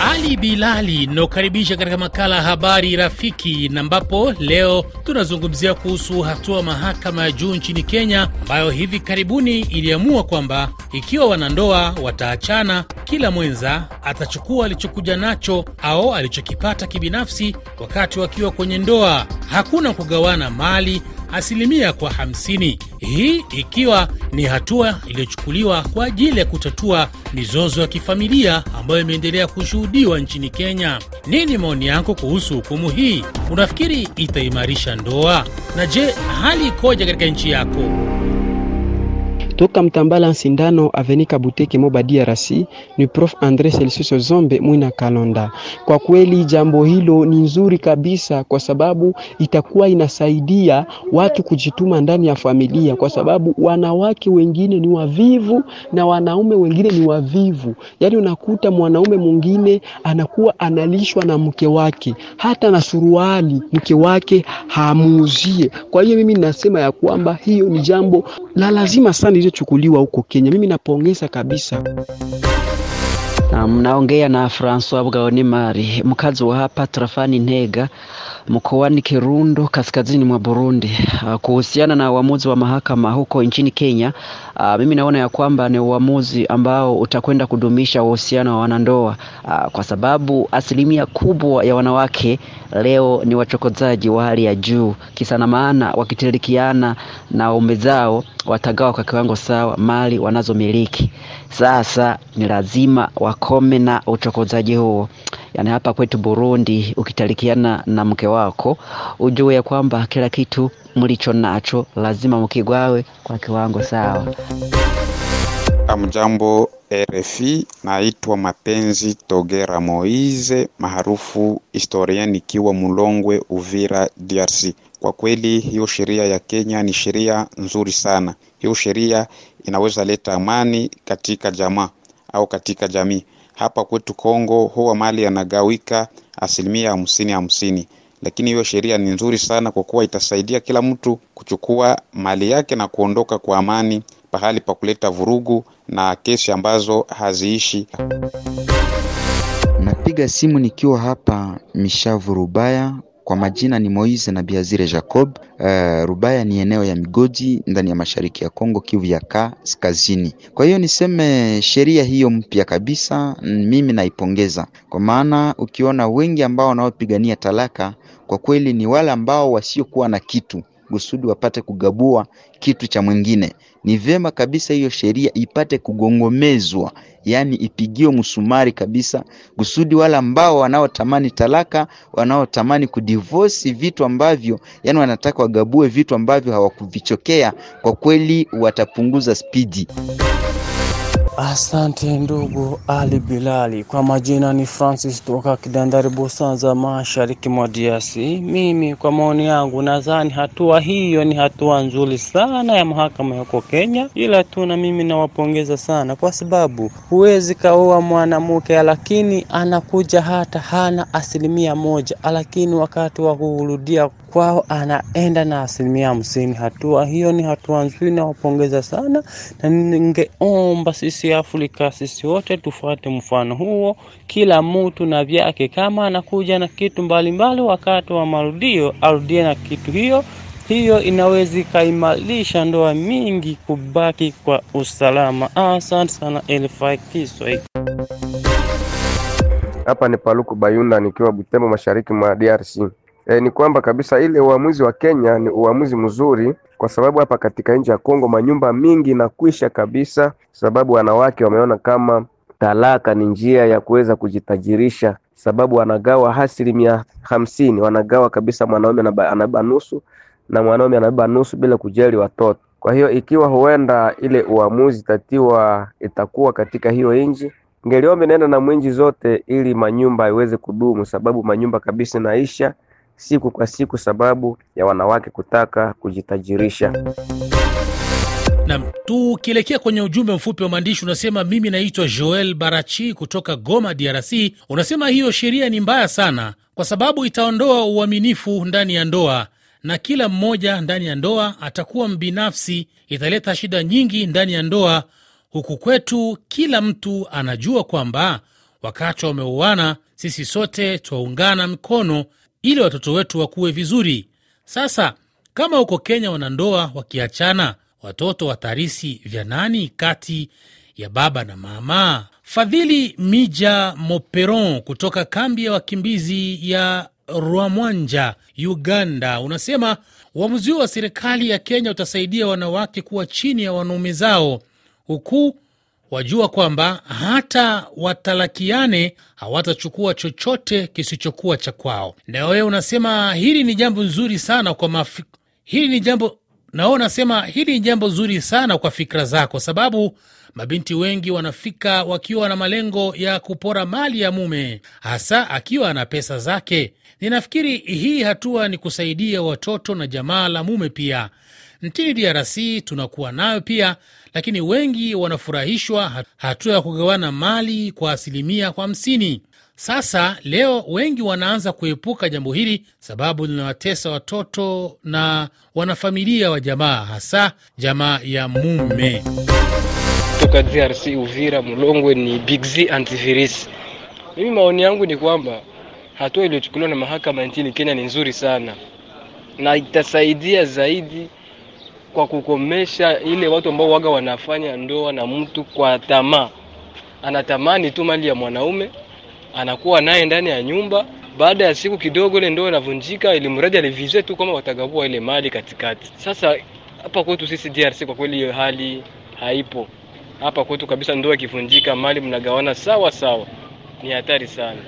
Ali Bilali inaokaribisha katika makala ya habari rafiki, na ambapo leo tunazungumzia kuhusu hatua mahakama ya juu nchini Kenya ambayo hivi karibuni iliamua kwamba ikiwa wanandoa wataachana, kila mwenza atachukua alichokuja nacho au alichokipata kibinafsi wakati wakiwa kwenye ndoa. Hakuna kugawana mali asilimia kwa 50, hii ikiwa ni hatua iliyochukuliwa kwa ajili ya kutatua mizozo ya kifamilia ambayo imeendelea kushuhudiwa nchini Kenya. Nini maoni yako kuhusu hukumu hii? Unafikiri itaimarisha ndoa? Na je, hali ikoje katika nchi yako? Toka Mtambala nsindano Avenika Buteke Moba DRC ni Prof Andre Celsius Zombe Mwina Kalonda. Kwa kweli jambo hilo ni nzuri kabisa, kwa sababu itakuwa inasaidia watu kujituma ndani ya familia, kwa sababu wanawake wengine ni wavivu na wanaume wengine ni wavivu. Yaani unakuta mwanaume mwingine anakuwa analishwa na mke wake, hata na suruali mke wake hamuuzie. Kwa hiyo mimi nasema ya kwamba hiyo ni jambo la lazima sana iliyochukuliwa huko Kenya. Mimi napongeza kabisa. Mnaongea na Francois Bwaonimari, mkazi wa hapa tarafani Ntega mkoani Kirundo kaskazini mwa Burundi. Kuhusiana na uamuzi wa mahakama huko nchini Kenya, mimi naona ya kwamba ni uamuzi ambao utakwenda kudumisha uhusiano wa wanandoa, kwa sababu asilimia kubwa ya wanawake leo ni wachokozaji wa hali ya juu, kisa na maana wakitirikiana na waume zao watagawa kwa kiwango sawa mali wanazomiliki. Sasa ni lazima wakome na uchokozaji huo. Yani hapa kwetu Burundi, ukitalikiana na mke wako ujue ya kwamba kila kitu mlicho nacho lazima mkigwawe kwa kiwango sawa. Amjambo RFI, naitwa Mapenzi Togera Moize maarufu historia, nikiwa Mulongwe, Uvira, DRC. Kwa kweli hiyo sheria ya Kenya ni sheria nzuri sana. Hiyo sheria inaweza leta amani katika jamaa au katika jamii. Hapa kwetu Kongo huwa mali yanagawika asilimia hamsini hamsini, lakini hiyo sheria ni nzuri sana kwa kuwa itasaidia kila mtu kuchukua mali yake na kuondoka kwa amani pahali pa kuleta vurugu na kesi ambazo haziishi. Napiga simu nikiwa hapa Mishavu Rubaya. Kwa majina ni Moise na Biazire Jacob. Uh, Rubaya ni eneo ya migodi ndani ya mashariki ya Kongo, Kivu ya kaskazini. Kwa hiyo niseme sheria hiyo mpya kabisa, mimi naipongeza, kwa maana ukiona wengi ambao wanaopigania talaka kwa kweli ni wale ambao wasiokuwa na kitu kusudi wapate kugabua kitu cha mwingine. Ni vyema kabisa hiyo sheria ipate kugongomezwa, yaani ipigiwe msumari kabisa, kusudi wale ambao wanaotamani talaka, wanaotamani kudivorce vitu ambavyo, yani wanataka wagabue vitu ambavyo hawakuvichokea, kwa kweli watapunguza spidi. Asante ndugu Ali Bilali. Kwa majina ni Francis toka Kidandari Busanza, mashariki mwa DRC. Mimi kwa maoni yangu nadhani hatua hiyo ni hatua nzuri sana ya mahakama yako Kenya, ila tu na mimi nawapongeza sana, kwa sababu huwezi kaoa mwanamke lakini anakuja hata hana asilimia moja, lakini wakati wa kurudia kwao anaenda na asilimia hamsini. Hatua hiyo ni hatua nzuri, nawapongeza sana, na ningeomba sisi Afrika, sisi wote tufuate mfano huo, kila mtu na vyake. Kama anakuja na kitu mbalimbali mbali, wakati wa marudio arudie na kitu hiyo hiyo, inaweza ikaimarisha ndoa mingi kubaki kwa usalama. Asante sana RFI Kiswahili. Hapa ni Paluku Bayunda nikiwa Butembo, mashariki mwa DRC. E, ni kwamba kabisa ile uamuzi wa Kenya ni uamuzi mzuri, kwa sababu hapa katika nchi ya Kongo manyumba mingi inakwisha kabisa, sababu wanawake wameona kama talaka ni njia ya kuweza kujitajirisha, sababu wanagawa asilimia hamsini, wanagawa kabisa, mwanaume anabeba nusu na mwanaume anabeba nusu bila kujali watoto. Kwa hiyo ikiwa huenda ile uamuzi tatiwa itakuwa katika hiyo nchi ngeliombe nenda na mwinji zote ili manyumba iweze kudumu, sababu manyumba kabisa naisha siku kwa siku sababu ya wanawake kutaka kujitajirisha. Nam, tukielekea kwenye ujumbe mfupi wa maandishi unasema, mimi naitwa Joel Barachi kutoka Goma, DRC. Unasema hiyo sheria ni mbaya sana, kwa sababu itaondoa uaminifu ndani ya ndoa na kila mmoja ndani ya ndoa atakuwa mbinafsi. Italeta shida nyingi ndani ya ndoa, Huku kwetu kila mtu anajua kwamba wakati wameuana, sisi sote twaungana mkono ili watoto wetu wakuwe vizuri. Sasa kama huko Kenya wanandoa wakiachana, watoto watarisi vya nani kati ya baba na mama? Fadhili Mija Moperon kutoka kambi ya wakimbizi ya Rwamwanja, Uganda, unasema uamuzi huo wa serikali ya Kenya utasaidia wanawake kuwa chini ya wanaume zao, huku wajua kwamba hata watalakiane hawatachukua chochote kisichokuwa cha kwao. Na wewe unasema hili ni jambo nzuri sana kwa mafi... hili ni jambo na wewe unasema hili ni jambo zuri sana kwa fikra zako, sababu mabinti wengi wanafika wakiwa na malengo ya kupora mali ya mume, hasa akiwa ana pesa zake. Ninafikiri hii hatua ni kusaidia watoto na jamaa la mume pia. Nchini DRC tunakuwa nayo pia, lakini wengi wanafurahishwa hatua ya kugawana mali kwa asilimia kwa hamsini. Sasa leo wengi wanaanza kuepuka jambo hili sababu linawatesa watoto na wanafamilia wa jamaa, hasa jamaa ya mume. Toka DRC Uvira Mulongwe ni Big Z Antivirus. Mimi maoni yangu ni kwamba hatua iliyochukuliwa na mahakama nchini Kenya ni nzuri sana na itasaidia zaidi kwa kukomesha ile watu ambao waga wanafanya ndoa na mtu kwa tamaa. Anatamani tu mali ya mwanaume, anakuwa naye ndani ya nyumba. Baada ya siku kidogo, ile ndoa inavunjika, ili mradi alivize tu kama watagabua ile mali katikati. Sasa hapa kwetu sisi DRC, kwa kweli hiyo hali haipo hapa kwetu kabisa. Ndoa ikivunjika, mali mnagawana sawa sawa, ni hatari sana.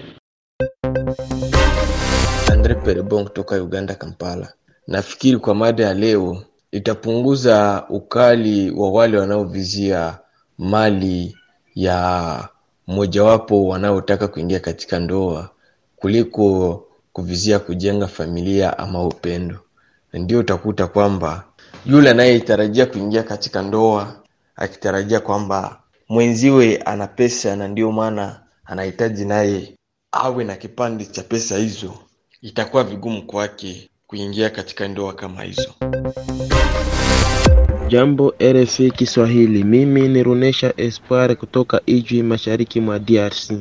Andre Perebon kutoka Uganda, Kampala. Nafikiri kwa mada ya leo itapunguza ukali wa wale wanaovizia mali ya mmojawapo wanaotaka kuingia katika ndoa kuliko kuvizia kujenga familia ama upendo. Ndio utakuta kwamba yule anayetarajia kuingia katika ndoa akitarajia kwamba mwenziwe ana pesa na ndio maana anahitaji naye awe na kipande cha pesa hizo, itakuwa vigumu kwake kuingia katika ndoa kama hizo. Jambo RFI Kiswahili, mimi ni Runesha Espoir kutoka Ijwi, mashariki mwa DRC.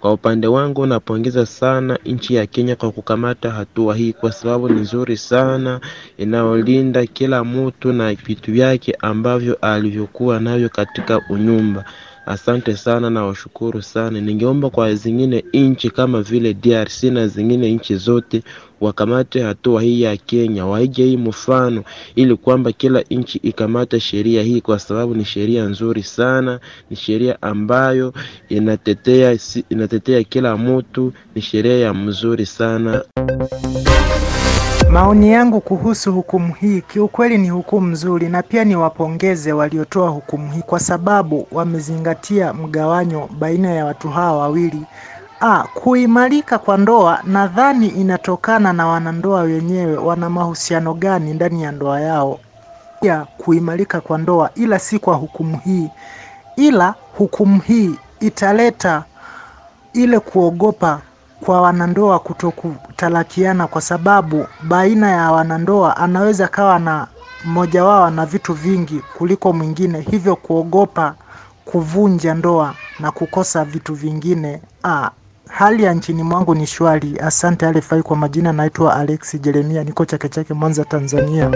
Kwa upande wangu napongeza sana nchi ya Kenya kwa kukamata hatua hii, kwa sababu ni nzuri sana, inayolinda kila mtu na vitu vyake ambavyo alivyokuwa navyo katika unyumba. Asante sana na washukuru sana. Ningeomba kwa zingine nchi kama vile DRC na zingine nchi zote wakamate hatua hii ya Kenya, waige hii mfano, ili kwamba kila nchi ikamate sheria hii, kwa sababu ni sheria nzuri sana, ni sheria ambayo inatetea inatetea kila mtu, ni sheria ya mzuri sana. Maoni yangu kuhusu hukumu hii, kiukweli ni hukumu nzuri, na pia ni wapongeze waliotoa hukumu hii kwa sababu wamezingatia mgawanyo baina ya watu hawa wawili. A, kuimarika kwa ndoa nadhani inatokana na wanandoa wenyewe wana mahusiano gani ndani ya ndoa yao. Pia kuimarika kwa ndoa, ila si kwa hukumu hii, ila hukumu hii italeta ile kuogopa kwa wanandoa kutokutalakiana, kwa sababu baina ya wanandoa anaweza kawa na mmoja wao na vitu vingi kuliko mwingine, hivyo kuogopa kuvunja ndoa na kukosa vitu vingine. Ah, hali ya nchini mwangu ni shwari. Asante alifai. Kwa majina naitwa Alex Jeremia, niko Chake Chake, Mwanza, Tanzania.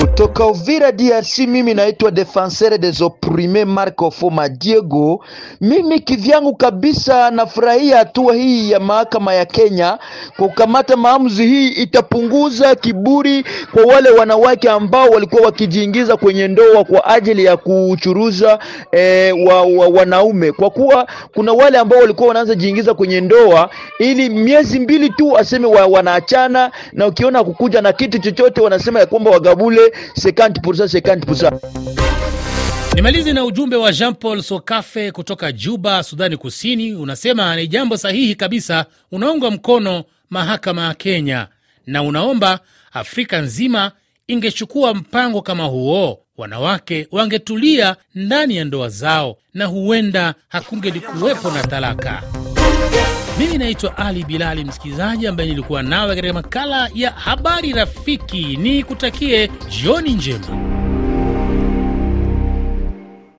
Kutoka Uvira DRC, mimi naitwa Defenseur des Opprimes Marco Foma Diego. Mimi kivyangu kabisa nafurahia hatua hii ya mahakama ya Kenya kwa kukamata maamuzi hii. Itapunguza kiburi kwa wale wanawake ambao walikuwa wakijiingiza kwenye ndoa kwa ajili ya kuchuruza e, wa, wa, wanaume, kwa kuwa kuna wale ambao walikuwa wanaanza jiingiza kwenye ndoa ili miezi mbili tu aseme wa, wanaachana, na ukiona kukuja na kitu chochote wanasema ya kwamba wagabule 50%, 50%. Nimalize na ujumbe wa Jean Paul Sokafe kutoka Juba, Sudani Kusini. Unasema ni jambo sahihi kabisa, unaunga mkono mahakama ya Kenya na unaomba Afrika nzima ingechukua mpango kama huo, wanawake wangetulia ndani ya ndoa zao na huenda hakungelikuwepo na talaka. Mimi naitwa Ali Bilali, msikilizaji ambaye nilikuwa nawe katika makala ya habari rafiki. Ni kutakie jioni njema.